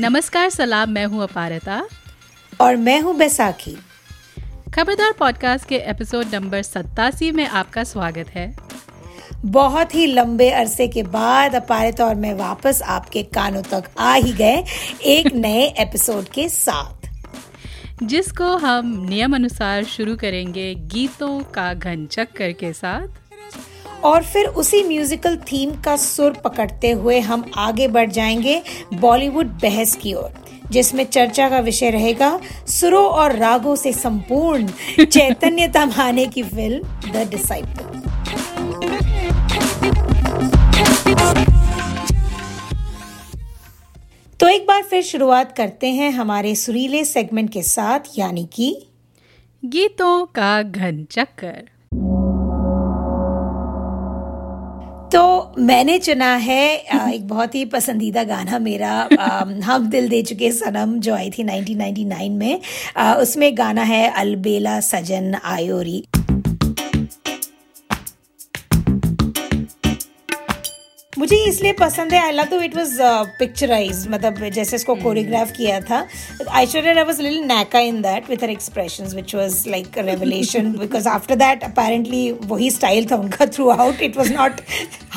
नमस्कार सलाम मैं हूँ अपारता। और मैं हूँ बैसाखी। खबरदार पॉडकास्ट के एपिसोड नंबर सत्तासी में आपका स्वागत है। बहुत ही लंबे अरसे के बाद अपारित और मैं वापस आपके कानों तक आ ही गए एक नए एपिसोड के साथ। जिसको हम नियम अनुसार शुरू करेंगे गीतों का घन चक्कर के साथ। और फिर उसी म्यूजिकल थीम का सुर पकड़ते हुए हम आगे बढ़ जाएँगे बॉलीवुड बहस की ओर जिसमें चर्चा का विषय रहेगा सुरों और रागों से संपूर्ण चैतन्य तमाने की फ़िल्म द डिसाइपल तो एक बार फिर शुरुआत करते हैं हमारे सुरीले सेगमेंट के साथ यानी कि गीतों का घन चक्कर। मैंने चुना है एक बहुत ही पसंदीदा गाना मेरा हम दिल दे चुके सनम जो आई थी 1999 में। उसमें गाना है अलबेला सजन आयोरी। मुझे इसलिए पसंद है I love it was picturise मतलब जैसे इसको कोरियोग्राफ किया था। ऐश्वर्या वाज लिटिल नैका in that with her expressions which was like revelation because after that apparently वही स्टाइल था उनका throughout it was not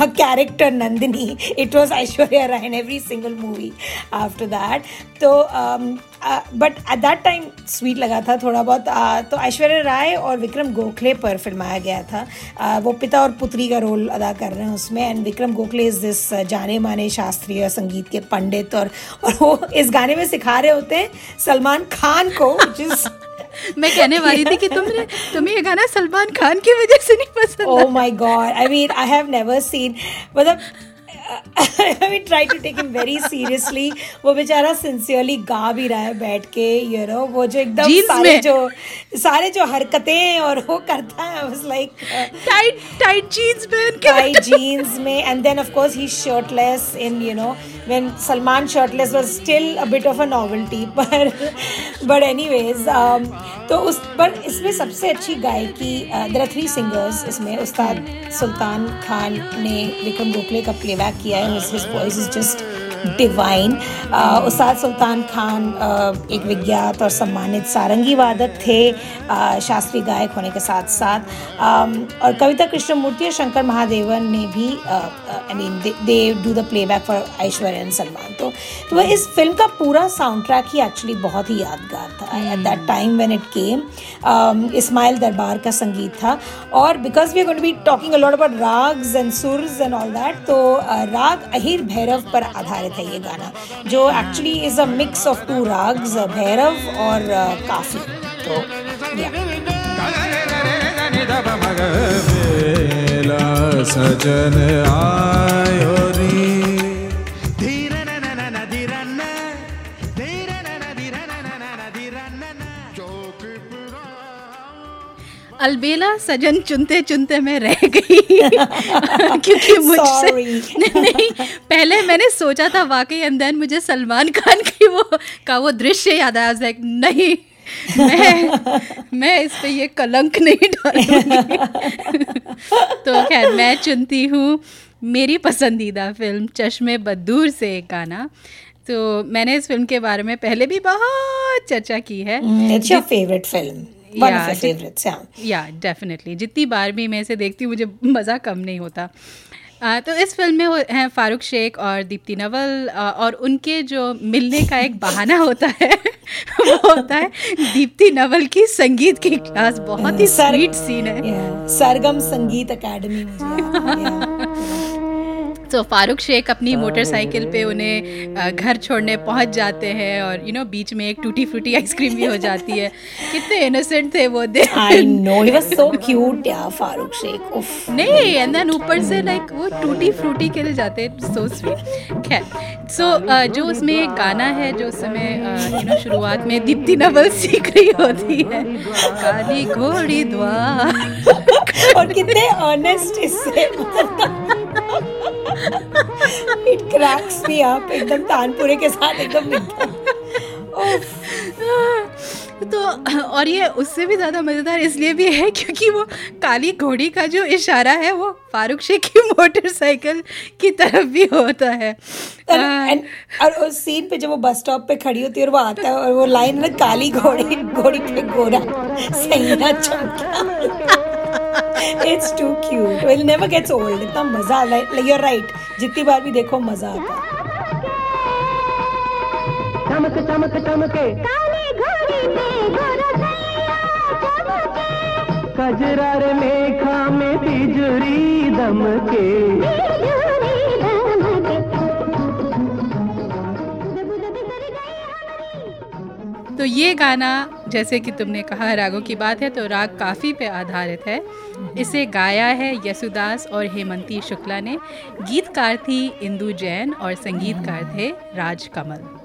her character Nandini. It was Aishwarya Rai in every single movie after that. So, um, तो but at that time sweet लगा था थोड़ा बहुत uh, तो ऐश्वर्या राय और विक्रम गोखले पर फिल्माया गया था uh, वो पिता और पुत्री का रोल अदा कर रहे हैं उसमें and Vikram Gokhale is this जाने माने शास्त्रीय संगीत के पंडित और और वो इस गाने में सिखा रहे होते हैं सलमान खान को जिस मैं कहने वाली थी कि तुमने तुम्हें ये गाना सलमान खान की वजह से नहीं पसंद ओह my God I mean I have never seen मतलब I try to take him very seriously वो बेचारा सिंसियरली गा भी रहा है बैठ के यू you नो वो जो एकदम सारे जो सारे जो हरकतें और वो करता है was like tight tight jeans पहन के टाइट जीन्स में and then of course he shirtless in you know when Salman shirtless was still a bit of a novelty पर बट anyways um, तो उस पर इसमें सबसे अच्छी गायकी देर थ्री सिंगर्स इसमें उस्ताद सुल्तान खान ने विक्रम गोखले का प्लेबैक किया है his voice is just divine Ustad Sultan Khan एक विज्ञात और सम्मानित सारंगी वादक थे uh, शास्त्रीय गायक होने के साथ साथ। Um, और कविता कृष्णमूर्ति और शंकर महादेवन ने भी I mean they do the playback for Aishwarya Salman तो तो वह इस फ़िल्म का पूरा साउंड ट्रैक ही एक्चुअली बहुत ही यादगार था at that time when it came Ismail Darbar का संगीत था और because we are going to be talking a lot about raags and surs and all that तो uh, राग अहिर भैरव पर आधारित है ये गाना जो actually is a mix of two raags Bhairav और काफ़ी तो सजन आयो अलबेला सजन चुनते चुनते मैं रह गई। क्योंकि मुझसे नहीं पहले मैंने सोचा था वाकई अंदर मुझे सलमान खान की वो का वो दृश्य याद आया लाइक नहीं मैं मैं इस पे ये कलंक नहीं डालूँगी. तो खैर मैं चुनती हूँ मेरी पसंदीदा फ़िल्म चश्मे बदूर से एक गाना। तो मैंने इस फ़िल्म के बारे में पहले भी बहुत चर्चा की है। इट्स योर फेवरेट फ़िल्म या डेफिनेटली जितनी बार भी मैं इसे देखती हूँ मुझे मज़ा कम नहीं होता। आ, तो इस फ़िल्म में हैं फारूक शेख और दीप्ति नवल और उनके जो मिलने का एक बहाना होता है वो होता है दीप्ति नवल की संगीत की क्लास बहुत ही स्वीट सीन है। सरगम संगीत अकेडमी तो फारूक शेख अपनी मोटरसाइकिल पे उन्हें घर छोड़ने पहुँच जाते हैं और यू नो बीच में एक टूटी फ्रूटी आइसक्रीम भी हो जाती है। कितने इनोसेंट थे वो they I know he was so cute या फारूक शेख उफ। नहीं एंड देन ऊपर से लाइक वो टूटी फ्रूटी के लिए जाते हैं सो स्वीट खैर सो जो उसमें एक गाना है जो उस समय यू नो शुरुआत में दीप्ति नवल सीख रही होती है काली घोड़ी द्वार। और कितने ऑनेस्ट इससे इट क्रैक्स मी अप एकदम तानपुरे के साथ एकदम तो और ये उससे भी ज़्यादा मज़ेदार इसलिए भी है क्योंकि वो काली घोड़ी का जो इशारा है वो फारूक शेख की मोटरसाइकिल की तरफ़ भी होता है। And, और उस सीन पे जब वो बस स्टॉप पे खड़ी होती है और वो आता है और वो लाइन में काली घोड़ी घोड़ी पे घोड़ा सही ना चमका। It's too cute will never gets old इतना मज़ा लाइक यू आर राइट जितनी बार भी देखो मज़ा आता है। चमक चमक चमके। काली घोड़ी पे कजरार मेखा में तिजरी दमके तो ये गाना जैसे कि तुमने कहा रागों की बात है तो राग काफ़ी पे आधारित है। इसे गाया है यसुदास और हेमंती शुक्ला ने। गीतकार थी इंदु जैन और संगीतकार थे राज कमल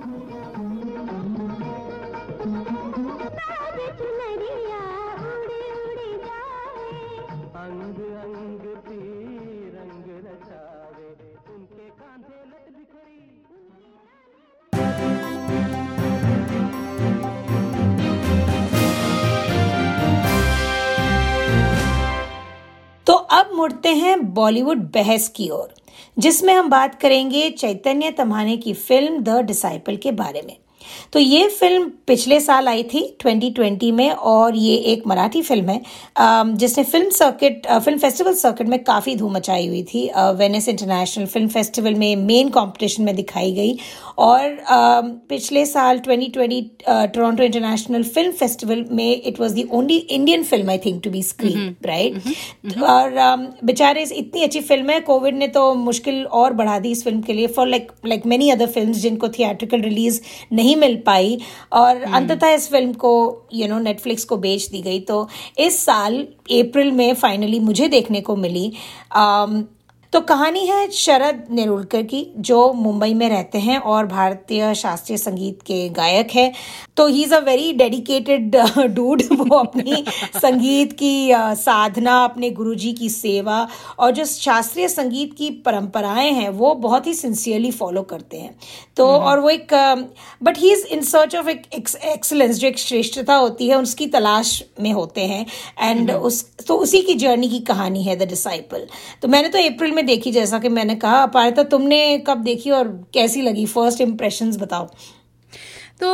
मुड़ते हैं बॉलीवुड बहस की ओर, जिसमें हम बात करेंगे चैतन्य तमाने की फ़िल्म द डिसाइपल के बारे में। तो ये फ़िल्म पिछले साल आई थी 2020 में और ये एक मराठी फ़िल्म है जिसने film circuit film festival circuit में काफ़ी धूम मचाई हुई थी। वेनिस इंटरनेशनल फ़िल्म फेस्टिवल में मेन कंपटीशन में दिखाई गई और पिछले साल 2020 टोरंटो इंटरनेशनल फ़िल्म फेस्टिवल में it was the only Indian film I think to be screen right और बेचारे इतनी अच्छी फ़िल्म है कोविड ने तो मुश्किल और बढ़ा दी इस फ़िल्म के लिए for like like many other film जिनको थिएट्रिकल रिलीज़ नहीं मिल पाई। और हम्म। अंततः इस फ़िल्म को यू नो नेटफ्लिक्स को बेच दी गई। तो इस साल अप्रैल में फाइनली मुझे देखने को मिली। तो कहानी है शरद नेरुलकर की जो मुंबई में रहते हैं और भारतीय शास्त्रीय संगीत के गायक है। तो he is a very dedicated dude वो अपनी संगीत की साधना अपने गुरुजी की सेवा और जो शास्त्रीय संगीत की परंपराएँ हैं वो बहुत ही सिंसियरली फॉलो करते हैं। तो हम्म। और वो एक but he is in search of एक एक्सलेंस जो एक श्रेष्ठता होती है उसकी तलाश में होते हैं। And hmm. उस तो उसी की जर्नी की कहानी है द डिसाइपल तो मैंने तो अप्रैल में देखी जैसा कि मैंने कहा अपारिता तुमने कब देखी और कैसी लगी? फ़र्स्ट इम्प्रेशंस बताओ। तो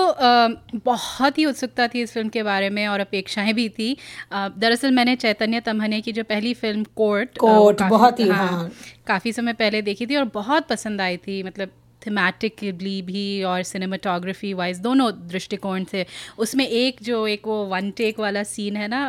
बहुत ही उत्सुकता थी इस फ़िल्म के बारे में और अपेक्षाएँ भी थी। दरअसल मैंने चैतन्य तमहने की जो पहली फ़िल्म कोर्ट कोर्ट बहुत ही हाँ, हाँ। काफ़ी समय पहले देखी थी और बहुत पसंद आई थी। मतलब थीमेटिकली भी और सिनेमाटोग्राफी वाइज दोनों दृष्टिकोण से उसमें एक जो एक वो वन टेक वाला सीन है ना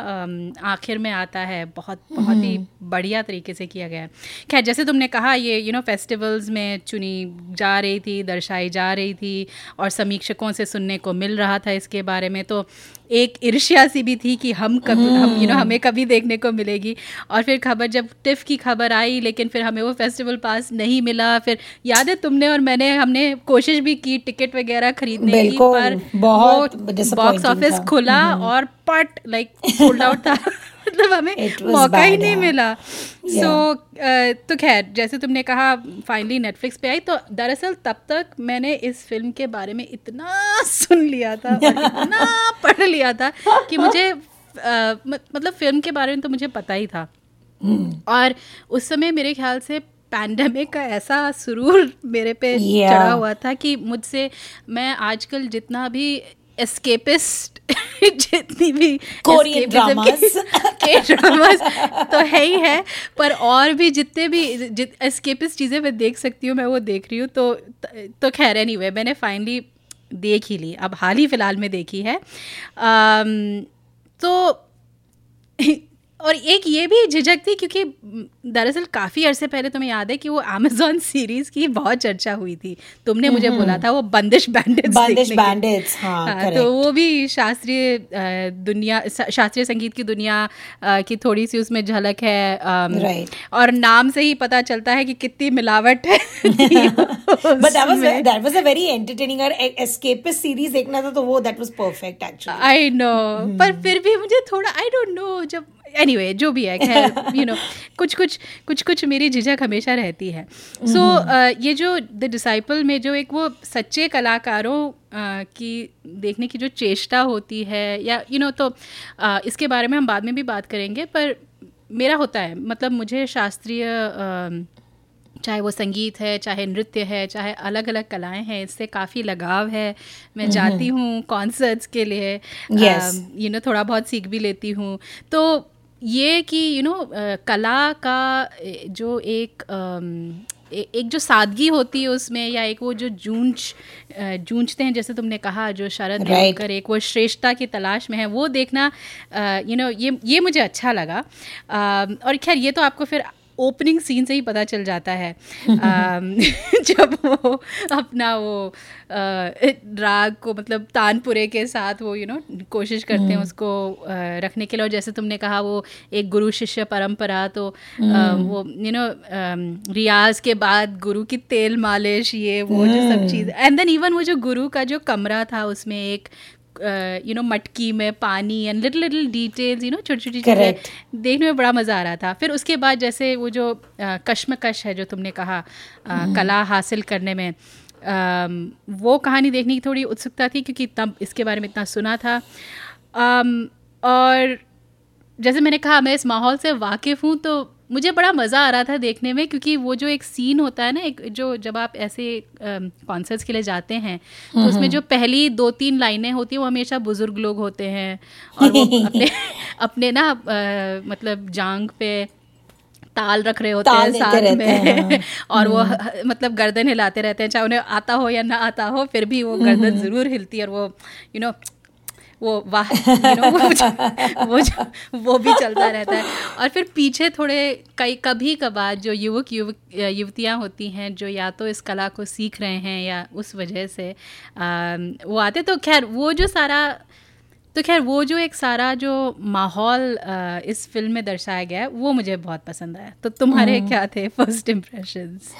आखिर में आता है बहुत बहुत ही हम्म। बढ़िया तरीके से किया गया है खैर जैसे तुमने कहा ये यू नो फेस्टिवल्स में चुनी जा रही थी दर्शाई जा रही थी और समीक्षकों से सुनने को मिल रहा था इसके बारे में तो एक ईर्ष्या सी भी थी कि हम कभी हम यू नो हम्म। हमें कभी देखने को मिलेगी और फिर खबर जब टिफ की खबर आई लेकिन फिर हमें वो फेस्टिवल पास नहीं मिला फिर याद है तुमने और मैंने हमने कोशिश भी की टिकट वगैरह खरीदने की पर बहुत बॉक्स ऑफ़िस खुला हम्म। और पट लाइक सोल्ड आउट था मतलब हमें मौका ही नहीं मिला सो so, uh, तो खैर जैसे तुमने कहा फाइनली नेटफ्लिक्स पे आई तो दरअसल तब तक मैंने इस फ़िल्म के बारे में इतना सुन लिया था इतना पढ़ लिया था कि मुझे uh, मतलब फ़िल्म के बारे में तो मुझे पता ही था hmm. और उस समय मेरे ख्याल से पैंडमिक का ऐसा सुरूर मेरे पे yeah. चढ़ा हुआ था कि मुझसे मैं आजकल जितना भी एस्केपिस्ट जितनी भी कोरियन ड्रामास के ड्रामास तो है ही है पर और भी जितने भी एस्केपिस्ट चीज़ें मैं देख सकती हूँ मैं वो देख रही हूँ तो तो खैर एनी anyway, मैंने फाइनली देख ही ली अब हाल ही फ़िलहाल में देखी है। तो और एक ये भी झिझक थी क्योंकि दरअसल काफ़ी अरसे पहले तुम्हें याद है कि वो अमेजोन सीरीज़ की बहुत चर्चा हुई थी। तुमने मुझे हम्म। बोला था वो बंदिश बैंडेट्स बंदिश बैंडेट्स हाँ, हाँ तो वो भी शास्त्रीय दुनिया शास्त्रीय संगीत की दुनिया की थोड़ी सी उसमें झलक है और नाम से ही पता चलता है कि कितनी मिलावट है। वेरी एंटरटेनिंग और एस्केपिस्ट सीरीज़ देखना था तो वो that was perfect actually I know पर फिर भी मुझे थोड़ा आई डोंट नो जब एनी anyway, जो भी है खैर यू नो कुछ कुछ कुछ कुछ मेरी झिझक हमेशा रहती है। सो so, uh, ये जो द डिसाइपल में जो एक वो सच्चे कलाकारों uh, की देखने की जो चेष्टा होती है या यू you नो know, तो uh, इसके बारे में हम बाद में भी बात करेंगे पर मेरा होता है मतलब मुझे शास्त्रीय चाहे वो संगीत है चाहे नृत्य है चाहे अलग अलग कलाएँ हैं इससे काफ़ी लगाव है। मैं जाती हूँ कॉन्सर्ट्स के लिए यू yes. नो थोड़ा बहुत सीख भी लेती हूँ। तो ये कि यू you नो know, कला का जो एक एक जो सादगी होती है उसमें या एक वो जो जूझ जूझते हैं जैसे तुमने कहा जो शरद right. एक वो श्रेष्ठता की तलाश में है वो देखना यू नो ये ये मुझे अच्छा लगा और खैर ये तो आपको फिर ओपनिंग सीन से ही पता चल जाता है जब वो अपना वो राग को मतलब तानपुरे के साथ वो यू you नो know, कोशिश करते हैं हम्म। उसको रखने के लिए और जैसे तुमने कहा वो एक गुरु शिष्य परंपरा तो हम्म। वो यू नो रियाज के बाद गुरु की तेल मालिश ये वो जो सब चीज़ एंड देन इवन वो जो गुरु का जो कमरा था उसमें एक यू नो मटकी में पानी and little little details you know छोटी छोटी चीज़ें देखने में बड़ा मज़ा आ रहा था। फिर उसके बाद जैसे वो जो कश्मकश है जो तुमने कहा hmm. कला हासिल करने में वो कहानी देखने की थोड़ी उत्सुकता थी क्योंकि तब इसके बारे में इतना सुना था। और जैसे मैंने कहा मैं इस माहौल से वाकिफ़ हूँ तो मुझे बड़ा मज़ा आ रहा था देखने में क्योंकि वो जो एक सीन होता है ना एक जो जब आप ऐसे कॉन्सर्ट्स के लिए जाते हैं तो हम्म, उसमें जो हम्म। पहली दो तीन लाइनें होती हैं वो हमेशा बुज़ुर्ग लोग होते हैं और वो अपने अपने ना आ, मतलब जांग पे ताल रख रहे होते हैं साथ में हाँ। और वो हम्म। मतलब गर्दन हिलाते रहते हैं चाहे उन्हें आता हो या ना आता हो फिर भी वो गर्दन ज़रूर हिलती है और वो यू नो वो वाह you know, वो, वो जो वो भी चलता रहता है। और फिर पीछे थोड़े कई कभी कभार जो युवक युवक युवतियाँ होती हैं जो या तो इस कला को सीख रहे हैं या उस वजह से आ, वो आते तो खैर वो जो सारा तो खैर वो जो एक सारा जो माहौल इस फ़िल्म में दर्शाया गया है वो मुझे बहुत पसंद आया। तो तुम्हारे हम्म। क्या थे फ़र्स्ट इम्प्रेशंस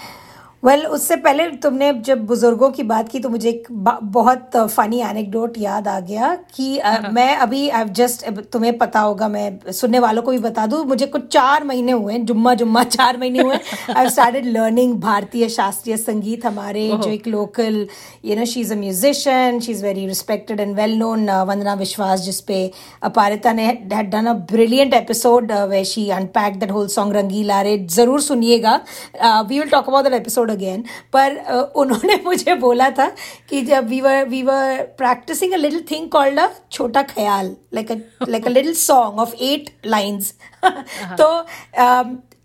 वेल well, उससे पहले तुमने जब बुज़ुर्गों की बात की तो मुझे एक बहुत फनी एनेक्डोट याद आ गया कि uh, मैं अभी आई जस्ट तुम्हें पता होगा मैं सुनने वालों को भी बता दूँ मुझे कुछ चार महीने हुए जुम्मा जुम्मा चार महीने हुए आई स्टार्टेड लर्निंग भारतीय शास्त्रीय संगीत हमारे जो एक local you know she is a musician she is very respected and well known Vandana Vishwas जिसपे अपारिता ने had done a brilliant episode way she unpack that whole song Rangeela Re ज़रूर सुनिएगा। We will talk about that episode again पर उन्होंने मुझे बोला था कि जब we were we were practising a little thing called a छोटा ख्याल like like a little song of eight lines तो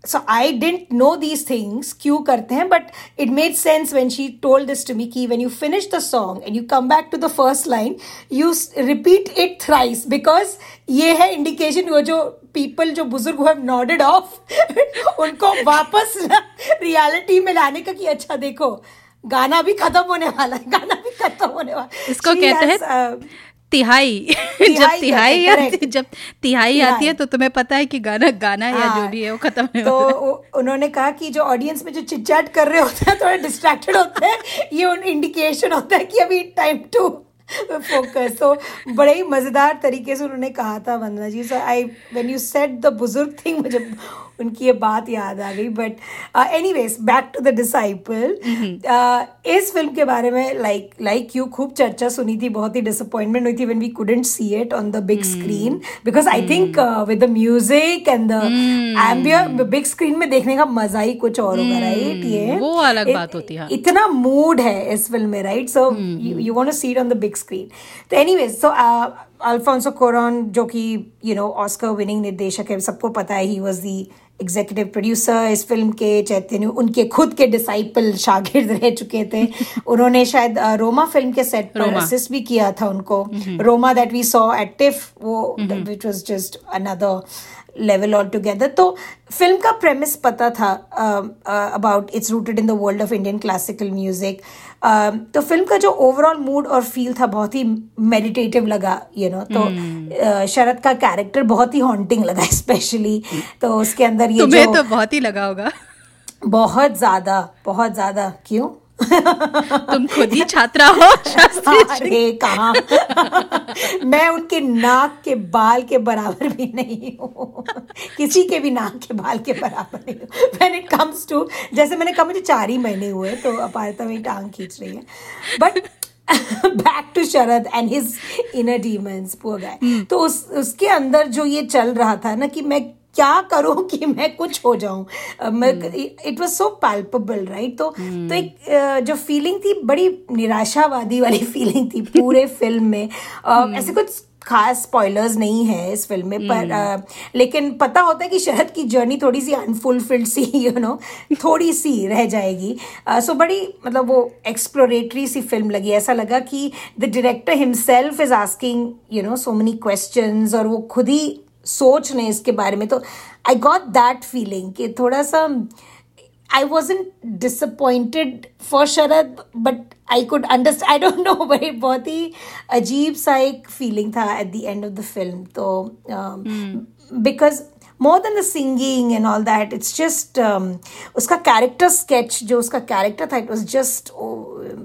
so I didn't know these things Q करते हैं but it made sense when she told this to me की when you finish the song and you come back to the first line you repeat it thrice because ये है indication वो जो people जो बुज़ुर्ग have nodded of उनको वापस reality में लाने का कि अच्छा देखो गाना भी खत्म होने वाला है गाना भी खत्म होने वाला इसको कहते हैं uh, तिहाई। जब तिहाई आती जब तिहाई आती है तो तुम्हें पता है कि गाना गाना या जो हाँ। भी है वो खत्म तो उन्होंने कहा कि जो ऑडियंस में जो चिटचैट कर रहे होते हैं थोड़े डिस्ट्रैक्टेड होते हैं ये उन इंडिकेशन होता है कि अभी टाइम टू फोकस तो बड़े ही मज़ेदार तरीके से उन्होंने कहा था Vandana ji. So I when you set the बुज़ुर्ग थिंग मुझे उनकी ये बात याद आ गई but anyways back to the disciple इस फ़िल्म के बारे में लाइक लाइक यू खूब चर्चा सुनी थी बहुत ही डिसअपॉइंटमेंट हुई थी when we couldn't see it on the big screen because I think with the music and the ambience big screen में देखने का मज़ा ही कुछ और होगा राइट hmm. ये वो अलग बात होती है इतना मूड है इस फ़िल्म में right so you want to see it on the big screen तो एनीवेज सो अल्फोंसो कोरॉन जो कि यू नो ऑस्कर विनिंग निर्देशक है सबको पता है he was the executive producer इस फ़िल्म के चैतन्य उनके खुद के डिसाइपल शागिर्द रह चुके थे। उन्होंने शायद रोमा फ़िल्म के सेट पर असिस्ट भी किया था उनको। Roma that we saw at TIFF वो which was just another level all together तो फ़िल्म का प्रेमिस पता था about it's rooted in the world of Indian classical music तो फ़िल्म का जो ओवरऑल मूड और फील था बहुत ही मेडिटेटिव लगा यू you नो know, तो hmm. uh, शरद का कैरेक्टर बहुत ही हॉन्टिंग लगा स्पेशली तो उसके अंदर ये तुम्हें जो तो बहुत ही लगा होगा। बहुत ज़्यादा बहुत ज़्यादा क्यों? तुम खुद ही छात्रा हो अरे कहा? मैं उनके नाक के बाल के बराबर भी नहीं हूँ। किसी के भी नाक के बाल के बराबर नहीं हूँ। व्हेन इट कम्स टू जैसे मैंने कहा मुझे चार ही महीने हुए तो अपारता मेरी टांग खींच रही है। But back to Sharad and his inner demons poor guy तो उस उसके अंदर जो ये चल रहा था ना कि मैं क्या करूँ कि मैं कुछ हो जाऊँ it was so palpable right तो hmm. तो एक जो फीलिंग थी बड़ी निराशावादी वाली फीलिंग थी पूरे फ़िल्म में hmm. ऐसे कुछ खास स्पॉयलर्स नहीं है इस फ़िल्म में पर आ, हम्म। लेकिन पता होता है कि शरद की जर्नी थोड़ी सी अनफुलफिल्ड सी यू नो थोड़ी सी रह जाएगी सो बड़ी मतलब वो एक्सप्लोरेटरी सी फ़िल्म लगी ऐसा लगा कि the director himself is asking you know so many question और वो खुद ही सोच ने इसके बारे में तो आई गॉट दैट फीलिंग कि थोड़ा सा I was in disappointed for Sharad but I could understand I don't know but बहुत ही अजीब सा एक फीलिंग था at the end of the film तो because uh, mm. More than the singing and all that it's just उसका character sketch जो उसका कैरेक्टर था it was just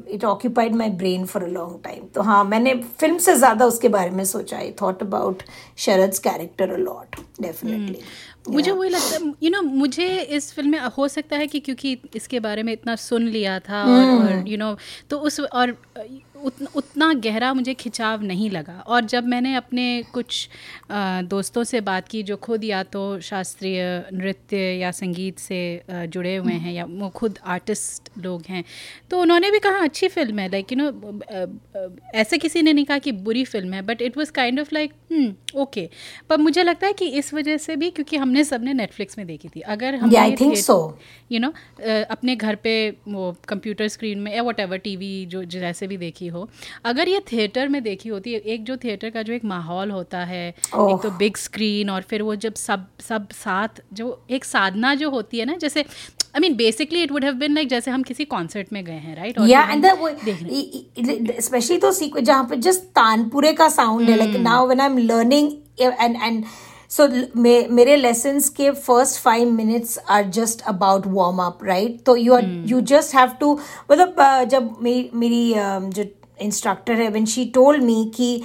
it occupied my brain for a long time तो हाँ मैंने film से ज़्यादा उसके बारे में सोचा I thought about Sharad character a lot definitely मुझे वही लगता है यू नो मुझे इस फ़िल्म में हो सकता है कि क्योंकि इसके बारे में इतना सुन लिया था mm. और यू नो you know, तो उस और उत, उतना गहरा मुझे खिंचाव नहीं लगा। और जब मैंने अपने कुछ दोस्तों से बात की जो खुद या तो शास्त्रीय नृत्य या संगीत से जुड़े हुए हैं या वो खुद आर्टिस्ट लोग हैं तो उन्होंने भी कहा अच्छी फ़िल्म है। लाइक यू नो ऐसे किसी ने नहीं कहा कि बुरी फ़िल्म है but it was kind of like okay पर मुझे लगता है कि इस वजह से भी क्योंकि हमने सबने नेटफ्लिक्स में देखी थी। अगर हम यू नो अपने घर पे वो कंप्यूटर स्क्रीन में या वट एवर टी जो जैसे भी देखी हो। अगर ये थिएटर में देखी होती है एक जो थिएटर का जो एक माहौल होता है oh. एक तो बिग स्क्रीन और फिर वो जब सब सब साथ जो एक साधना जो होती है ना जैसे I mean basically it would have been like जैसे हम किसी कॉन्सर्ट में गए हैं राइट या एंड स्पेशली तो जहाँ पे जस्ट तानपुरे का साउंड है like now when I am learning and and so मेरे लेसन्स के first five minutes are just about warm up right तो you are you just have to मतलब जब मेरी जो इंस्ट्रक्टर है व्हेन शी टोल्ड मी कि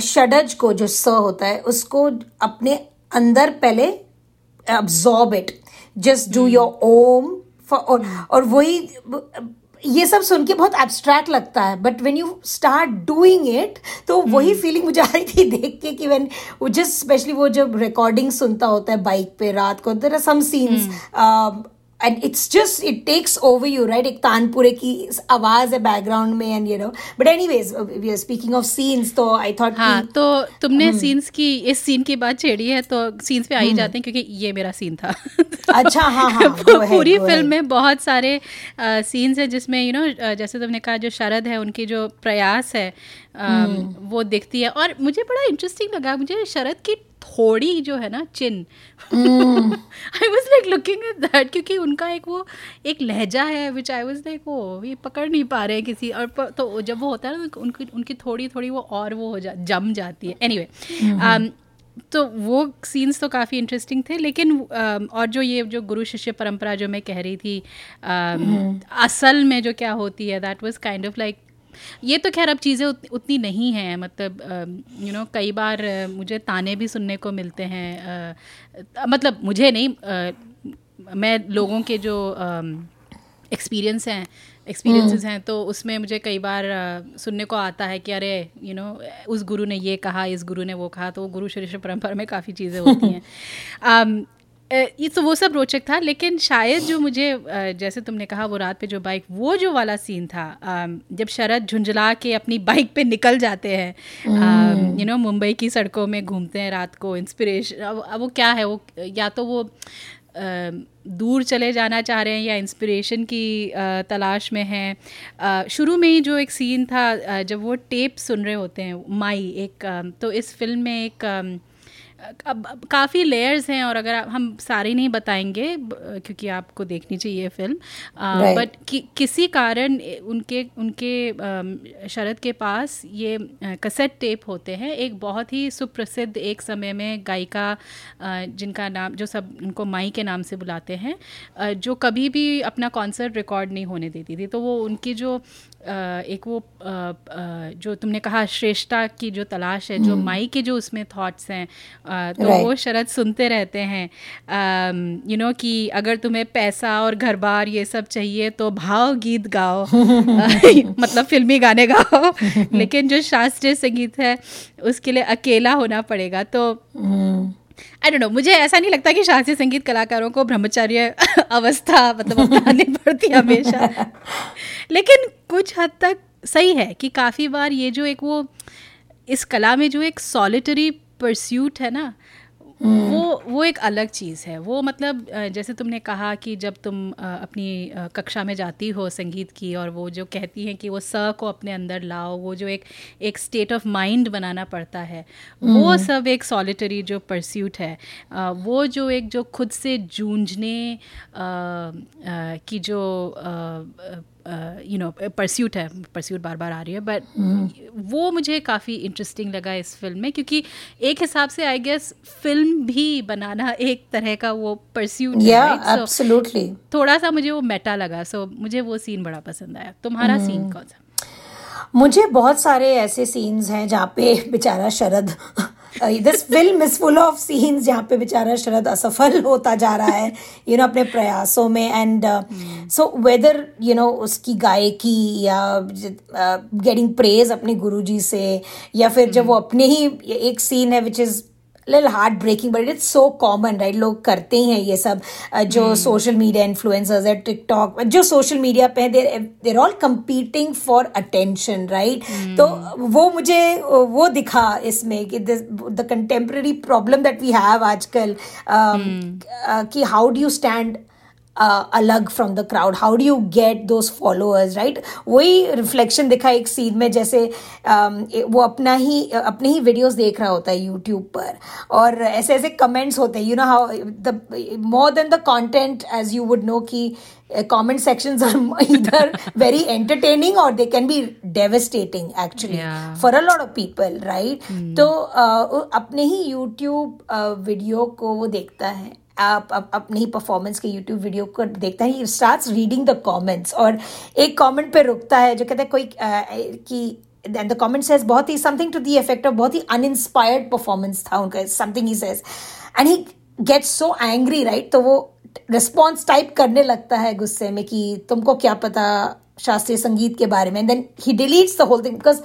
षडज को जो स होता है उसको अपने अंदर पहले absorb it just do your ओम और, और वही ये सब सुन के बहुत एब्स्ट्रैक्ट लगता है but when you start doing it तो वही फीलिंग hmm. मुझे आ रही थी देख के कि वेन वो जस्ट स्पेशली वो जब रिकॉर्डिंग सुनता होता है बाइक पे रात को there are some scenes and it's just it takes over you right एक तानपुरे की आवाज़ है बैकग्राउंड में and you know but anyways we are speaking of scenes तो आई थॉट हाँ तो तुमने सीन्स hmm. की इस सीन की बात छेड़ी है तो सीन्स पे आ ही hmm. जाते हैं क्योंकि ये मेरा सीन था अच्छा हाँ हाँ पूरी फ़िल्म में बहुत सारे सीन्स है जिसमें यू नो जैसे तुमने कहा जो शरद है उनकी जो प्रयास है hmm. वो दिखती है और मुझे बड़ा इंटरेस्टिंग लगा मुझे शरद की थोड़ी जो है ना chin. I was like looking at that क्योंकि उनका एक वो एक लहजा है विच आई वॉज़ लाइक वो ये पकड़ नहीं पा रहे हैं किसी। और तो जब वो होता है ना उनकी उनकी थोड़ी थोड़ी वो और वो हो जा जम जाती है। एनी anyway, um, तो वो सीन्स तो काफ़ी इंटरेस्टिंग थे लेकिन और जो ये जो गुरु शिष्य परंपरा जो मैं कह रही थी हम्म। असल में जो क्या होती है that was kind of like ये तो खैर अब चीज़ें उत, उतनी नहीं हैं मतलब यू नो कई बार मुझे ताने भी सुनने को मिलते हैं मतलब मुझे नहीं मैं लोगों के जो एक्सपीरियंस हैं एक्सपीरियंसेस हैं तो उसमें मुझे कई बार सुनने को आता है कि अरे यू नो उस गुरु ने ये कहा इस गुरु ने वो कहा तो गुरु शिष्य परंपरा में काफ़ी चीज़ें होती हैं। ये तो वो सब रोचक था लेकिन शायद जो मुझे जैसे तुमने कहा वो रात पे जो बाइक वो जो वाला सीन था जब शरद झुंझला के अपनी बाइक पे निकल जाते हैं यू नो मुंबई की सड़कों में घूमते हैं रात को इंस्पिरेशन अब वो क्या है वो या तो वो दूर चले जाना चाह रहे हैं या इंस्पिरेशन की तलाश में हैं। शुरू में ही जो एक सीन था जब वो टेप सुन रहे होते हैं माई एक तो इस फ़िल्म में एक अब काफ़ी लेयर्स हैं और अगर हम सारे नहीं बताएँगे क्योंकि आपको देखनी चाहिए फ़िल्म बट right. कि, किसी कारण उनके उनके शरद के पास ये कसेट टेप होते हैं एक बहुत ही सुप्रसिद्ध एक समय में गायिका जिनका नाम जो सब उनको माई के नाम से बुलाते हैं जो कभी भी अपना कॉन्सर्ट रिकॉर्ड नहीं होने देती थी तो वो उनकी जो एक वो जो तुमने कहा श्रेष्ठता की जो तलाश है जो माई hmm. के जो उसमें थॉट्स हैं तो वो शरद सुनते रहते हैं। यू नो कि अगर तुम्हें पैसा और घर बार ये सब चाहिए तो भाव गीत गाओ। मतलब फिल्मी गाने गाओ। लेकिन जो शास्त्रीय संगीत है उसके लिए अकेला होना पड़ेगा। तो आई डोंट नो मुझे ऐसा नहीं लगता कि शास्त्रीय संगीत कलाकारों को ब्रह्मचर्य अवस्था मतलब अपनानी पड़ती हमेशा। लेकिन कुछ हद तक सही है कि काफ़ी बार ये जो एक वो इस कला में जो एक सॉलिटरी परस्यूट है ना वो वो एक अलग चीज़ है वो मतलब जैसे तुमने कहा कि जब तुम अपनी कक्षा में जाती हो संगीत की और वो जो कहती हैं कि वो स को अपने अंदर लाओ वो जो एक एक स्टेट ऑफ़ माइंड बनाना पड़ता है वो हम्म। सब एक सॉलिटरी जो परस्यूट है वो जो एक जो खुद से जूझने की जो यू नो परस्यूट है परस्यूट बार बार आ रही है बट mm. वो मुझे काफ़ी इंटरेस्टिंग लगा इस फ़िल्म में क्योंकि एक हिसाब से आई गेस फ़िल्म भी बनाना एक तरह का वो परस्यूट yeah, right? so, थोड़ा सा मुझे वो मेटा लगा सो so, मुझे वो सीन बड़ा पसंद आया तुम्हारा. सीन कौन सा मुझे बहुत सारे ऐसे सीन्स हैं जहाँ पे बेचारा Sharad this film is full of scenes जहाँ पे बेचारा शरद असफल होता जा रहा है यू you नो know, अपने प्रयासों में and so whether you know उसकी गायकी या गेटिंग प्रेज अपने गुरुजी से या फिर जब वो अपने ही एक सीन है which is lil heart breaking but it's so common right लोग करते हैं ये सब जो सोशल मीडिया इन्फ्लुएंसर्स है टिकटॉक जो सोशल मीडिया पे they're they're all competing for attention right तो वो मुझे वो दिखा इसमें कि the contemporary problem that we have आजकल कि हाउ डू यू स्टैंड अलग from the crowd how do you get those followers right वही रिफ्लेक्शन दिखा एक सीन में जैसे um, वो अपना ही अपने ही वीडियोस देख रहा होता है यूट्यूब पर। और ऐसे ऐसे कमेंट्स होते हैं. You know how the more than the content as you would know कि comment sections are either very entertaining or they can be devastating actually yeah. for a lot of people right? Hmm. तो uh, अपने ही YouTube video uh, को वो देखता है। आप अपने performance के यूट्यूब वीडियो को देखता है स्टार्ट रीडिंग द कॉमेंट्स और एक कॉमेंट पे रुकता है जो कहता है कोई कि द कॉमेंट सेज बहुत ही something to the effect of बहुत ही अनइंस्पायर्ड परफॉर्मेंस था उनका something he says and he gets so angry right तो वो रिस्पॉन्स टाइप करने लगता है गुस्से में कि तुमको क्या पता शास्त्रीय संगीत के बारे में। Then he deletes the whole thing because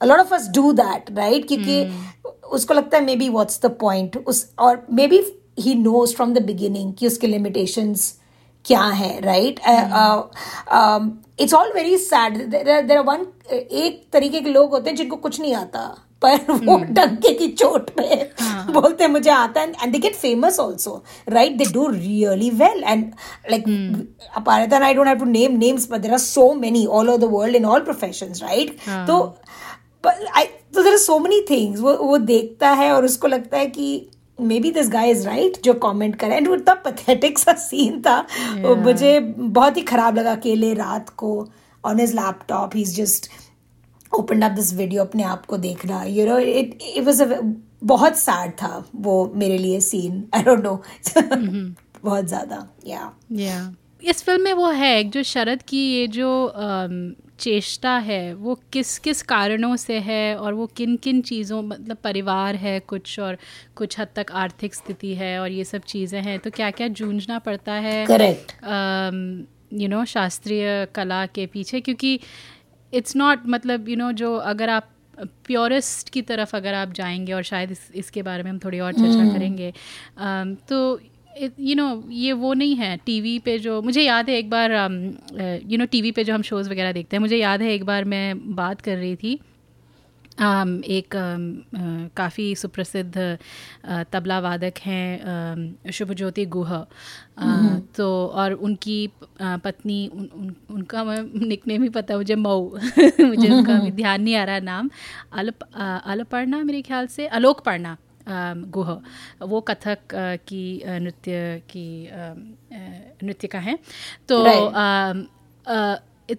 a lot of us do that right? क्योंकि mm. उसको लगता है maybe what's the point उस और maybe he knows from the beginning कि उसके लिमिटेशंस क्या है right it's all very sad there one एक तरीके के लोग होते हैं जिनको कुछ नहीं आता पर वो hmm. डंके की चोट पे हाँ. बोलते मुझे आता है. And they get famous also right they do really well and like अपार I don't have to name names but there are so many all over the world in all profession right तो I तो there are so many things वो वो देखता है और उसको लगता है कि may be this guy is right जो कमेंट करे. एंड इतना पथेटिक सा सीन था. yeah. मुझे बहुत ही खराब लगा अकेले रात को on his laptop he is just open up this video अपने आप को देखना. You know it it was बहुत सैड था वो मेरे लिए सीन आई डोंट नो बहुत ज़्यादा. या या इस फ़िल्म में वो है जो शरद की ये जो um, चेष्टा है वो किस किस कारणों से है और वो किन किन चीज़ों मतलब परिवार है कुछ और कुछ हद तक आर्थिक स्थिति है और ये सब चीज़ें हैं तो क्या क्या जूझना पड़ता है करेक्ट यू नो शास्त्रीय कला के पीछे क्योंकि इट्स नॉट मतलब यू you नो know, जो अगर आप प्योरिस्ट की तरफ़ अगर आप जाएँगे और शायद इस, इसके बारे में हम थोड़ी और चर्चा hmm. करेंगे um, तो यू नो ये वो नहीं है टीवी पे जो मुझे याद है एक बार यू नो टीवी पे जो हम शोज़ वगैरह देखते हैं मुझे याद है एक बार मैं बात कर रही थी um, एक um, काफ़ी सुप्रसिद्ध uh, तबला वादक हैं शुभज्योति गुह uh, तो और उनकी uh, पत्नी उन, उन, उनका निकने भी पता मुझे मऊ मुझे उनका ध्यान नहीं आ रहा नाम अल अलपर्णा मेरे ख्याल से अलोक पर्णा गुह। वो कथक की नृत्य की नृत्य का है। तो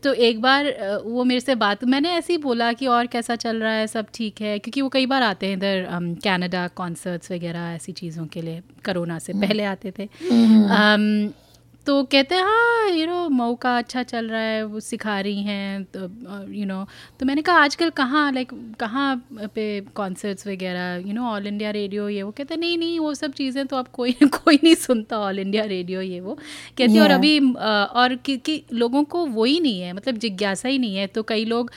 तो एक बार वो मेरे से बात मैंने ऐसे ही बोला कि और कैसा चल रहा है सब ठीक है क्योंकि वो कई बार आते हैं इधर कनाडा कॉन्सर्ट्स वगैरह ऐसी चीज़ों के लिए कोरोना से हम्म। पहले आते थे। Um, तो कहते हैं हाँ यू नो मौका अच्छा चल रहा है वो सिखा रही हैं तो यू नो तो मैंने कहा आजकल कहाँ लाइक कहाँ पे कॉन्सर्ट्स वगैरह you know All India Radio ये वो? कहते नहीं नहीं वो सब चीज़ें तो अब कोई कोई नहीं सुनता ऑल इंडिया रेडियो ये वो। कहती yeah. और अभी और कि, कि लोगों को वो ही नहीं है मतलब जिज्ञासा ही नहीं है। तो कई लोग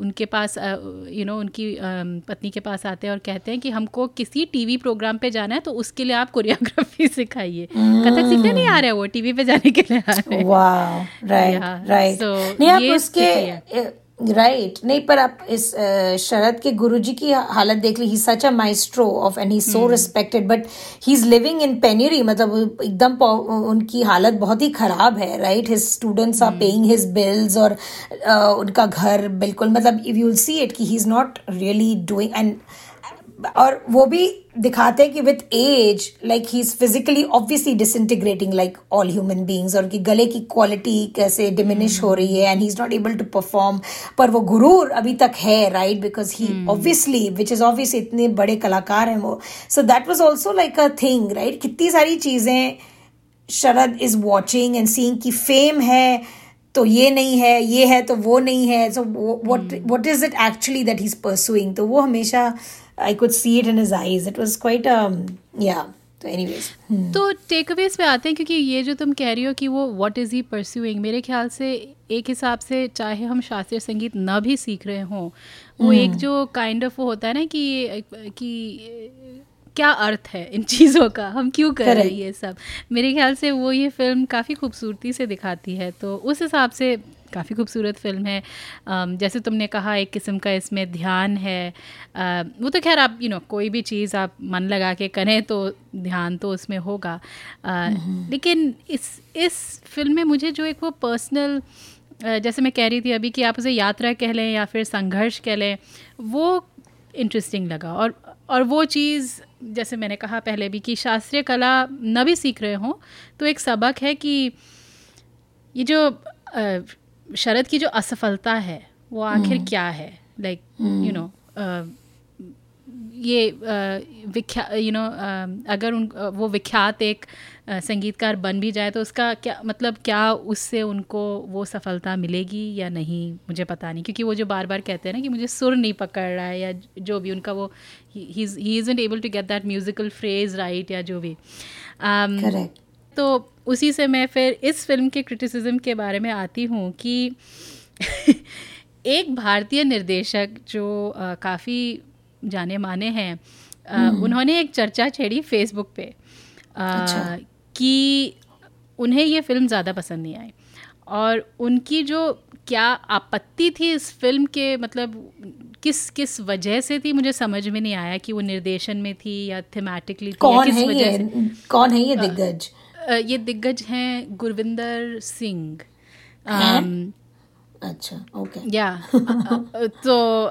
उनके पास यू नो उनकी पत्नी के पास आते हैं और कहते हैं कि हमको किसी टीवी प्रोग्राम पे जाना है तो उसके लिए आप कोरियोग्राफी सिखाइए। कथक सीखने नहीं आ रहे वो टीवी पे जाने के लिए आ रहे राइट राइट नहीं आप उसके राइट right. नहीं पर आप इस शरद के गुरुजी की हालत देख ली he such a maestro of and he so respected but he is living in penury मतलब एकदम उनकी हालत बहुत ही खराब है right his students are paying his bills और uh, उनका घर बिल्कुल मतलब इफ़ यू सी इट कि he is not really doing and और वो भी दिखाते हैं कि with age like he is physically obviously disintegrating like all human beings और उनकी गले की क्वालिटी कैसे डिमिनिश हो रही है and he is not able to perform पर वो गुरूर अभी तक है right because he obviously which is obvious इतने बड़े कलाकार हैं वो। So that was also like a thing right कितनी सारी चीज़ें Sharad is watching and seeing की फेम है तो ये नहीं है ये है तो वो नहीं है। So what what is it actually that he is pursuing तो वो हमेशा I could see it in his eyes. It was quite um yeah. तो एनीवेज. तो टेक अवेज पे आते हैं क्योंकि ये जो तुम कह रही हो कि वो व्हाट इज़ ही परस्यूइंग मेरे ख्याल से एक हिसाब से चाहे हम शास्त्रीय संगीत ना भी सीख रहे हों वो hmm. एक जो काइंड ऑफ़ वो होता है ना कि कि क्या अर्थ है इन चीज़ों का हम क्यों कर रहे हैं ये सब मेरे ख्याल से वो ये फ़िल्म काफ़ी खूबसूरती से दिखाती है तो उस हिसाब से काफ़ी खूबसूरत फ़िल्म है। जैसे तुमने कहा एक किस्म का इसमें ध्यान है। वो तो खैर आप यू you नो know, कोई भी चीज़ आप मन लगा के करें तो ध्यान तो उसमें होगा। लेकिन इस इस फ़िल्म में मुझे जो एक वो पर्सनल जैसे मैं कह रही थी अभी कि आप उसे यात्रा कह लें या फिर संघर्ष कह लें वो इंटरेस्टिंग लगा। और और वो चीज़ जैसे मैंने कहा पहले भी कि शास्त्रीय कला न भी सीख रहे हों तो एक सबक है कि ये जो शरद की जो असफलता है वो आखिर hmm. क्या है? लाइक यू नो ये विख्या यू नो अगर उन वो विख्यात एक संगीतकार बन भी जाए तो उसका क्या मतलब क्या उससे उनको वो सफलता मिलेगी या नहीं मुझे पता नहीं। क्योंकि वो जो बार बार कहते हैं ना कि मुझे सुर नहीं पकड़ रहा है या जो भी उनका वो he is able to get that musical phrase right या जो भी। um, तो उसी से मैं फिर इस फ़िल्म के क्रिटिसिज्म के बारे में आती हूँ कि एक भारतीय निर्देशक जो काफ़ी जाने माने हैं हम्म। उन्होंने एक चर्चा छेड़ी फेसबुक पे अच्छा। कि उन्हें ये फ़िल्म ज़्यादा पसंद नहीं आई और उनकी जो क्या आपत्ति थी इस फ़िल्म के मतलब किस किस वजह से थी मुझे समझ में नहीं आया कि वो निर्देशन में थी या थीमेटिकली थी कौन है ये कौन है ये दिग्गज ये दिग्गज हैं गुरविंदर सिंह। अच्छा ओके या तो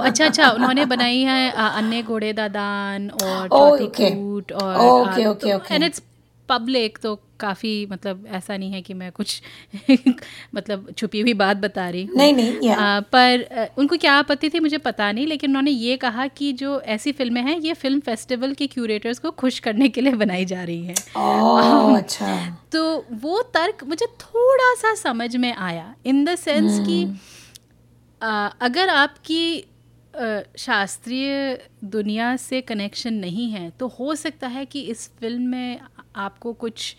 अच्छा अच्छा उन्होंने बनाई है अन्य घोड़े दादान और चौथी कूट और एंड इट्स पब्लिक तो काफ़ी मतलब ऐसा नहीं है कि मैं कुछ मतलब छुपी हुई बात बता रही हूँ। नहीं नहीं आ, पर आ, उनको क्या आपत्ति थी मुझे पता नहीं लेकिन उन्होंने ये कहा कि जो ऐसी फ़िल्में हैं ये फ़िल्म फेस्टिवल के क्यूरेटर्स को खुश करने के लिए बनाई जा रही हैं। अच्छा। तो वो तर्क मुझे थोड़ा सा समझ में आया इन द सेंस कि हम्म। अगर आपकी शास्त्रीय दुनिया से कनेक्शन नहीं है तो हो सकता है कि इस फ़िल्म में आपको कुछ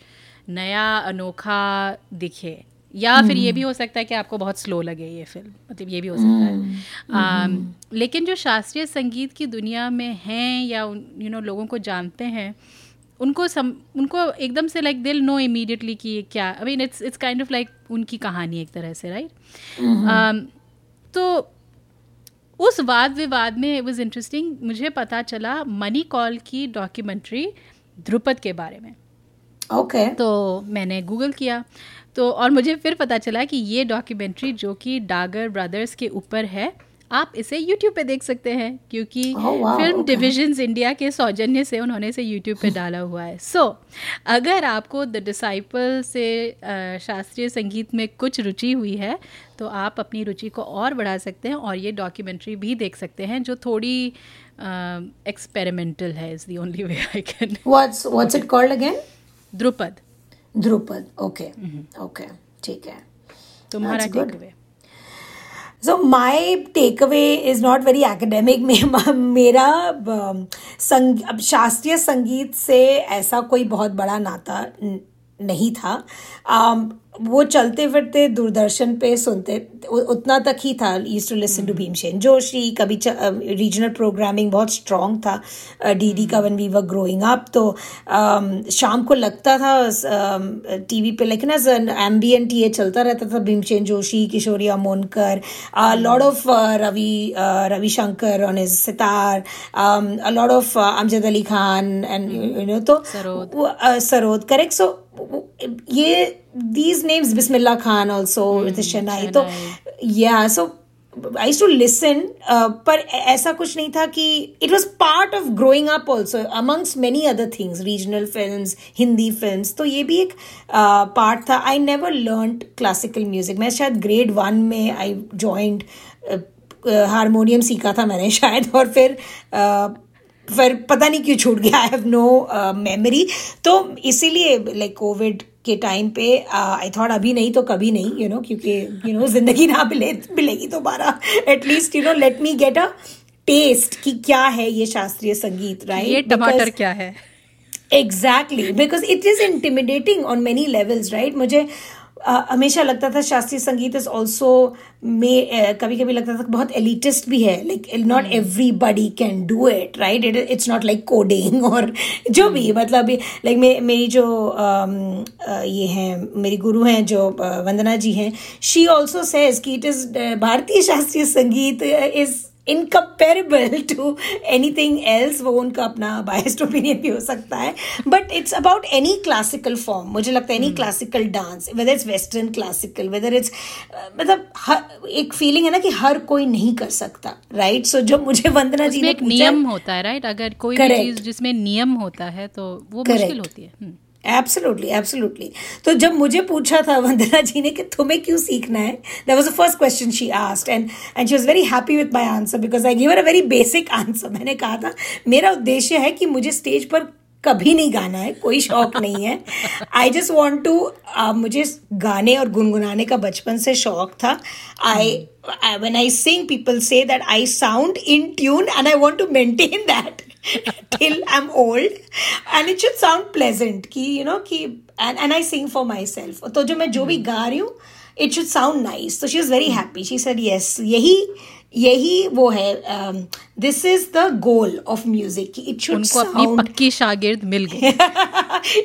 नया अनोखा दिखे या फिर ये भी हो सकता है कि आपको बहुत स्लो लगे ये फ़िल्म मतलब ये भी हो सकता है हम्म, हम्म। लेकिन जो शास्त्रीय संगीत की दुनिया में हैं या यू नो लोगों को जानते हैं उनको सम उनको एकदम से लाइक दिल नो इमीडिएटली कि ये क्या I mean it's it's kind of like उनकी कहानी एक तरह से राइट right? तो उस वाद विवाद में इट वॉज़ इंटरेस्टिंग मुझे पता चला मनी कॉल की डॉक्यूमेंट्री ध्रुपद के बारे में ओके okay. तो मैंने गूगल किया तो और मुझे फिर पता चला कि ये डॉक्यूमेंट्री जो कि डागर ब्रदर्स के ऊपर है आप इसे YouTube पे देख सकते हैं क्योंकि Oh, wow, film okay. Divisions India के सौजन्य से उन्होंने इसे YouTube पे डाला हुआ है सो so, अगर आपको द डिसाइपल से शास्त्रीय संगीत में कुछ रुचि हुई है तो आप अपनी रुचि को और बढ़ा सकते हैं और ये डॉक्यूमेंट्री भी देख सकते हैं जो थोड़ी एक्सपेरिमेंटल है is the only way I can What's what's it called again? Dhrupad. Dhrupad okay okay ठीक है। तुम्हारा good so my takeaway is not very academic मेरा um, अब शास्त्रीय संगीत से ऐसा कोई बहुत बड़ा नाता नहीं था। um, वो चलते फिरते दूरदर्शन पे सुनते उतना तक ही था use to listen to Bhimsen Joshi कभी रीजनल प्रोग्रामिंग बहुत स्ट्रांग था डीडी का when we were growing up तो शाम को लगता था टीवी पे लेकिन एज एम्बियंट ये चलता रहता था Bhimsen Joshi Kishori Amonkar lord of Ravi Ravishankar on is sitar lord of Amjad Ali Khan and you know तो सरोद। करेक्ट सो ये these names Bismillah Khan also with shehnai तो yeah so I to listen पर ऐसा कुछ नहीं था कि it was part of growing up also amongst many other things regional film Hindi film तो ये भी एक पार्ट था. I never learn classical music मैं शायद ग्रेड वन में आई ज्वाइंट हारमोनियम सीखा था मैंने शायद और फिर uh, फिर पता नहीं क्यों छूट गया आई हैव नो मेमोरी तो इसीलिए लाइक कोविड के टाइम पे आई थॉट अभी नहीं तो कभी नहीं यू नो क्योंकि यू नो ज़िंदगी ना मिले मिलेगी दोबारा. At least you know let me get a taste कि क्या है ये शास्त्रीय संगीत राइट ये टमाटर क्या है? Exactly because it is intimidating on many levels right मुझे uh, हमेशा लगता था शास्त्रीय संगीत इज़ ऑल्सो मे कभी कभी लगता था बहुत एलिटिस्ट भी है like not everybody can do it right it it's not like coding और जो भी मतलब लाइक मे, मेरी जो ये हैं मेरी गुरु हैं जो uh, वंदना जी हैं शी ऑल्सो सेज कि इट इज़ भारतीय शास्त्रीय संगीत is incomparable to anything else वो उनका अपना बायस्ड ओपिनियन भी हो सकता है. But it's about any classical form मुझे लगता है any classical dance whether it's western classical whether it's मतलब एक फीलिंग है ना कि हर कोई नहीं कर सकता राइट सो जो मुझे वंदना जी ने एक नियम होता है राइट अगर कोई चीज़ जिसमें नियम होता है तो वो मुश्किल होती है। हम्म। एब्सोल्युटली एब्सोल्युटली तो जब मुझे पूछा था वंदना जी ने कि तुम्हें क्यों सीखना है that was the first question she asked and and she was very happy with my answer because I give a very basic answer मैंने कहा था मेरा उद्देश्य है कि मुझे स्टेज पर कभी नहीं गाना है कोई शौक नहीं है। आई जस्ट वॉन्ट टू मुझे गाने और गुनगुनाने का बचपन से शौक था। आई when I sing, people say that I sound in tune and I want to maintain that. till I'm old. And it should sound pleasant. कि, you know, कि, and, and I sing for myself. तो जो मैं जो भी गा रही हूँ, it should sound nice. So she was very happy. She said, yes, यही यही वो है this is the goal of music it should उनको अपनी साउंड पक्की शागिर्द मिल गई।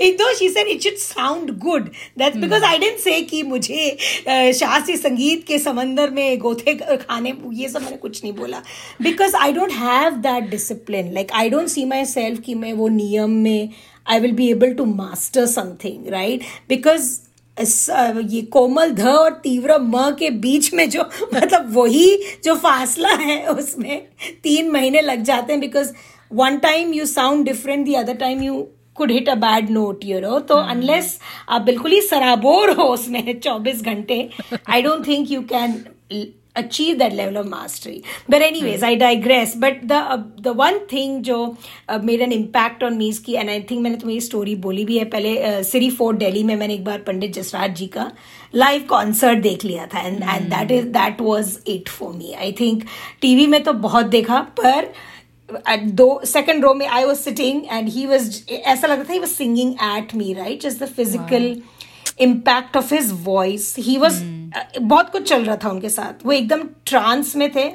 एक दो she said it should sound good that's because I didn't say कि मुझे शास्त्रीय संगीत के समंदर में गोथे खाने ये सब मैंने कुछ नहीं बोला। Because I don't have that discipline like I don't see myself कि मैं वो नियम में I will be able to master something right because ये कोमल ध और तीव्र म के बीच में जो मतलब वही जो फासला है उसमें तीन महीने लग जाते हैं because one time you sound different the other time you could hit a bad note your हो तो अनलेस आप बिल्कुल ही सराबोर हो उसमें चौबीस घंटे I don't think you can achieve that level of mastery. But anyways i digress. But the uh, the one thing जो uh, made an impact on me इसकी and I think मैंने तुम्हें स्टोरी बोली भी है पहले सिरी फोर्ट दिल्ली में मैंने एक बार पंडित जसराज जी का लाइव कॉन्सर्ट देख लिया था and and that is that was it for me I think TV में तो बहुत देखा पर at दो सेकंड रो में I was sitting and he was ऐसा लग रहा था he was singing at me right just the physical impact of his voice he was बहुत कुछ चल रहा था उनके साथ। वो एकदम ट्रांस में थे।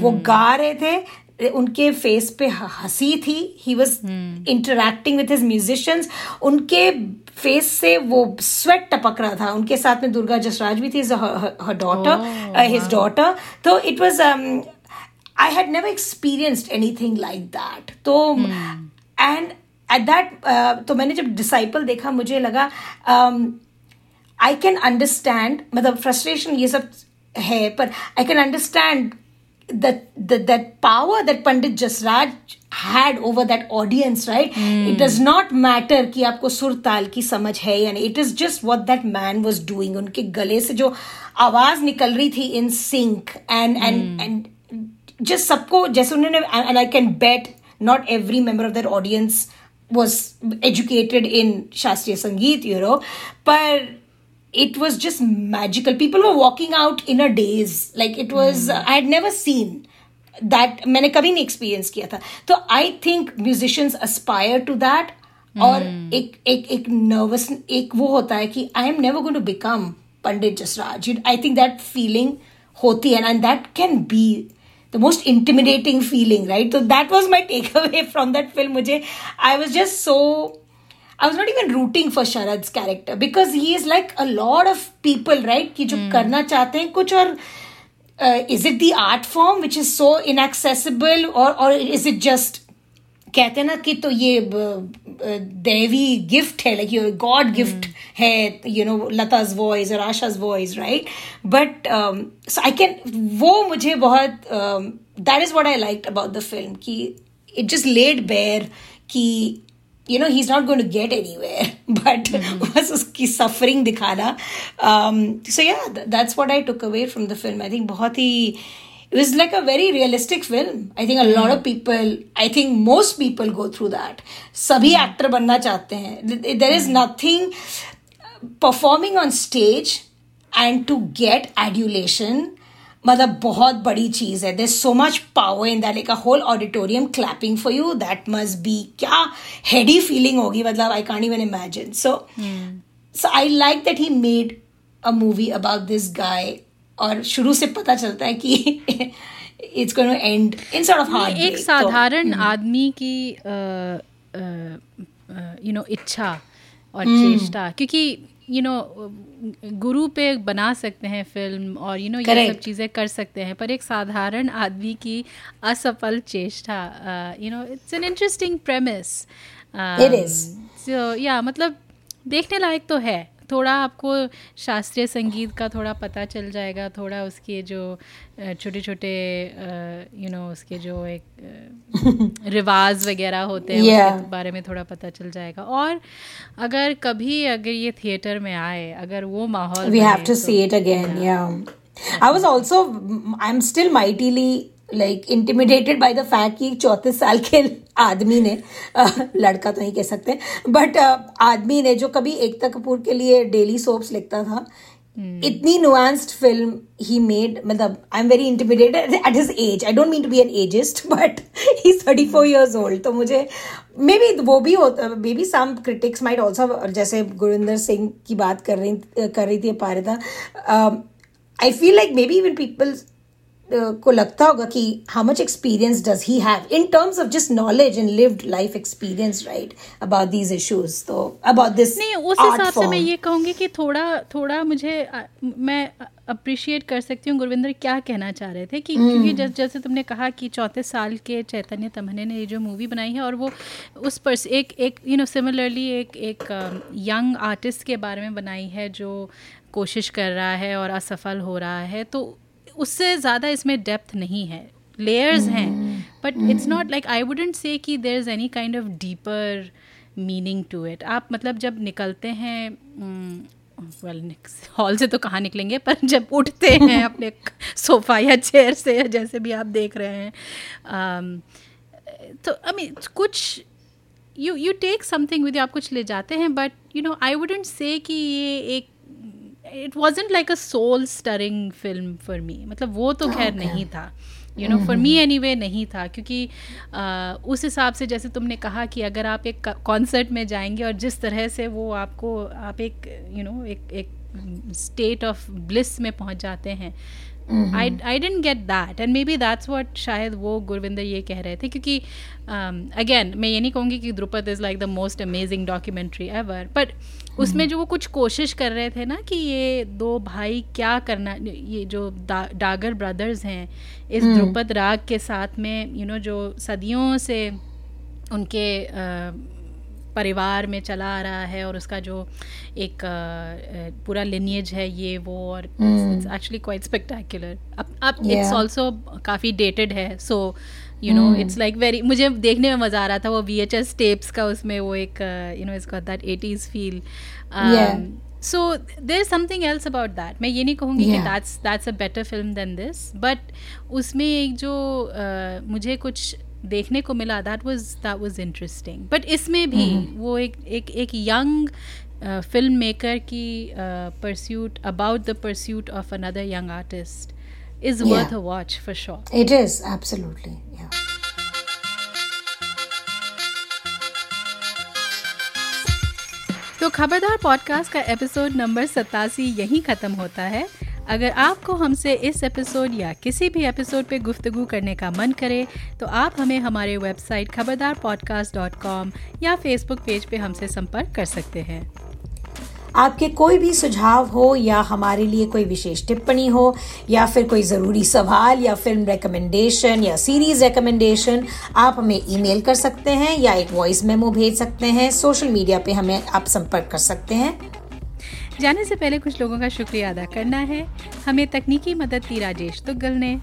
वो गा रहे थे। उनके फेस पे हँसी थी। He was interacting with his musicians उनके फेस से वो स्वेट टपक रहा था। उनके साथ में दुर्गा जसराज भी थी हर डॉटर हिज डॉटर तो it was I had never experienced anything like that तो एंड एट दैट तो मैंने जब डिसाइपल देखा मुझे लगा आई कैन अंडरस्टैंड मतलब फ्रस्ट्रेशन ये सब है पर I can understand that power that Pandit Jasraj had over that audience right it does not matter कि आपको सुर ताल की समझ है या नहीं. It is just what that man was doing उनके गले से जो आवाज़ निकल रही थी in sync and and and just सबको जैसे उन्होंने and I can bet not every member of that audience was educated in शास्त्रीय संगीत यूरो पर it was just magical. People were walking out in a daze. Like it was, mm. I had never seen that. मैंने कभी नहीं experience किया था तो I think musicians aspire to that और एक एक एक नर्वस एक वो होता है कि I am never going to become Pandit Jasraj I think that feeling होती है and that can be the most intimidating feeling, right? So that was my takeaway from that film. Mujhe, I was just so I was not even rooting for Sharad character because he is like a lord of people right कि जो mm. करना चाहते हैं कुछ और is it the art form which is so inaccessible और is it just कहते हैं ना कि तो ये देवी गिफ्ट है लाइक गॉड गिफ्ट है यू नो लताज वॉयज और Asha's voice right but I can वो मुझे बहुत that is what I like about the film कि इट जस्ट लेड बेयर कि You know he is not going to get any where but बस उसकी suffering दिखाना so yeah that's what I took away from the film I think बहुत ही it was like a very realistic film. I think a lot of people, I think most people go through that. सभी actor बनना चाहते हैं There is nothing performing on stage and to get adulation मतलब बहुत बड़ी चीज़ है। This so much power in that like a whole auditorium clapping for you that must be क्या हेडी फीलिंग होगी मतलब I can't even imagine so so I like that he made a movie about this guy और शुरू से पता चलता है कि it's going to end in sort of heart एक साधारण तो, आदमी की you uh, know uh, uh, you know, इच्छा और चेष्टा क्योंकि यू नो गुरु पे बना सकते हैं फ़िल्म और यू नो ये सब चीज़ें कर सकते हैं पर एक साधारण आदमी की असफल चेष्टा you know it's an interesting premise yeah मतलब देखने लायक तो है थोड़ा आपको शास्त्रीय संगीत का थोड़ा पता चल जाएगा थोड़ा उसके जो छोटे छोटे यू नो उसके जो एक रिवाज वगैरह होते हैं yeah. उसके बारे में थोड़ा पता चल जाएगा। और अगर कभी अगर ये थिएटर में आए अगर वो माहौल we have to see it again yeah I was also I am still mightily like intimidated by the fact कि चौंतीस साल के आदमी ने लड़का तो नहीं कह सकते बट आदमी ने जो कभी एकता कपूर के लिए डेली सोप्स लिखता था Hmm. इतनी नुआंस्ड फ़िल्म ही मेड मतलब I am very intimidated at his age I don't mean to be an ageist but he thirty four years old तो मुझे मे बी वो भी होता maybe some critics might also जैसे गुरिंदर सिंह की बात कर रही कर रही थी Parita I feel like maybe even people को लगता होगा कि how much experience does he have in terms of just knowledge and lived life experience right about these issues तो अबाउट दिस नहीं उस हिसाब से मैं ये कहूँगी कि थोड़ा थोड़ा मुझे मैं अप्रिशिएट कर सकती हूँ गुरविंदर क्या कहना चाह रहे थे कि mm. क्योंकि जैसे जैसे तुमने कहा कि चौथे साल के चैतन्य तमहने ने ये जो मूवी बनाई है और वो उस पर एक एक यू नो सिमिलरली एक एक यंग आर्टिस्ट के बारे में बनाई है जो कोशिश कर रहा है और असफल हो रहा है तो उससे ज़्यादा इसमें डेप्थ नहीं है। लेयर्स हैं but it's not like I wouldn't say कि there is any kind of deeper meaning to it आप मतलब जब निकलते हैं वेल mm, हॉल से तो कहाँ निकलेंगे पर जब उठते हैं अपने सोफ़ा या चेयर से या जैसे भी आप देख रहे हैं um, तो आई मीन कुछ you you take something with आप कुछ ले जाते हैं but you know I wouldn't say कि ये एक it wasn't like a soul stirring film for me मतलब वो तो खैर okay. नहीं था। You know for me anyway नहीं था क्योंकि uh, उस हिसाब से जैसे तुमने कहा कि अगर आप एक कॉन्सर्ट में जाएँगे और जिस तरह से वो आपको आप एक यू you नो know, एक एक स्टेट ऑफ़ ब्लिस में पहुँच जाते हैं। I I didn't get that and maybe that's what शायद वो गुरविंदर ये कह रहे थे क्योंकि अगेन um, मैं ये नहीं कहूँगी कि Dhrupad is like the most amazing documentary ever but उसमें जो वो कुछ कोशिश कर रहे थे ना कि ये दो भाई क्या करना ये जो दा, डागर ब्रदर्स हैं इस हम्म। द्रुपद राग के साथ में यू नो जो सदियों से उनके आ, परिवार में चला आ रहा है और उसका जो एक पूरा लिनियज है ये वो और एक्चुअली क्वाइट स्पेक्टेकुलर अब अब इट्स आल्सो काफ़ी डेटेड है so you know it's like very मुझे देखने में मज़ा आ रहा था वो वी एच एस टेप्स का उसमें वो एक यू नो इज़ इसका that eighties feel so there something else about that मैं ये नहीं कहूँगी कि that's that's a better film than this but उसमें एक जो uh, मुझे कुछ देखने को मिला that was that was interesting but इसमें भी mm-hmm. वो एक एक एक यंग फ़िल्म मेकर की pursuit about the pursuit of another young artist is yeah. worth a watch for sure. It is absolutely. Yeah. तो खबरदार पॉडकास्ट का एपिसोड नंबर सतासी यहीं ख़त्म होता है अगर आपको हमसे इस एपिसोड या किसी भी एपिसोड पे गुफ्तगू करने का मन करे तो आप हमें हमारे website Khabardar podcast dot com या फेसबुक पेज पे हमसे संपर्क कर सकते हैं आपके कोई भी सुझाव हो या हमारे लिए कोई विशेष टिप्पणी हो या फिर कोई ज़रूरी सवाल या फ़िल्म रिकमेंडेशन या सीरीज़ रिकमेंडेशन आप हमें ईमेल कर सकते हैं या एक वॉइस मेमो भेज सकते हैं। सोशल मीडिया पे हमें आप संपर्क कर सकते हैं। जाने से पहले कुछ लोगों का शुक्रिया अदा करना है। हमें तकनीकी मदद दी राजेश तुगल ने।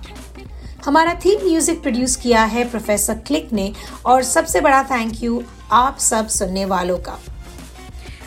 हमारा थीम म्यूज़िक प्रोड्यूस किया है प्रोफेसर क्लिक ने और सबसे बड़ा थैंक यू आप सब सुनने वालों का।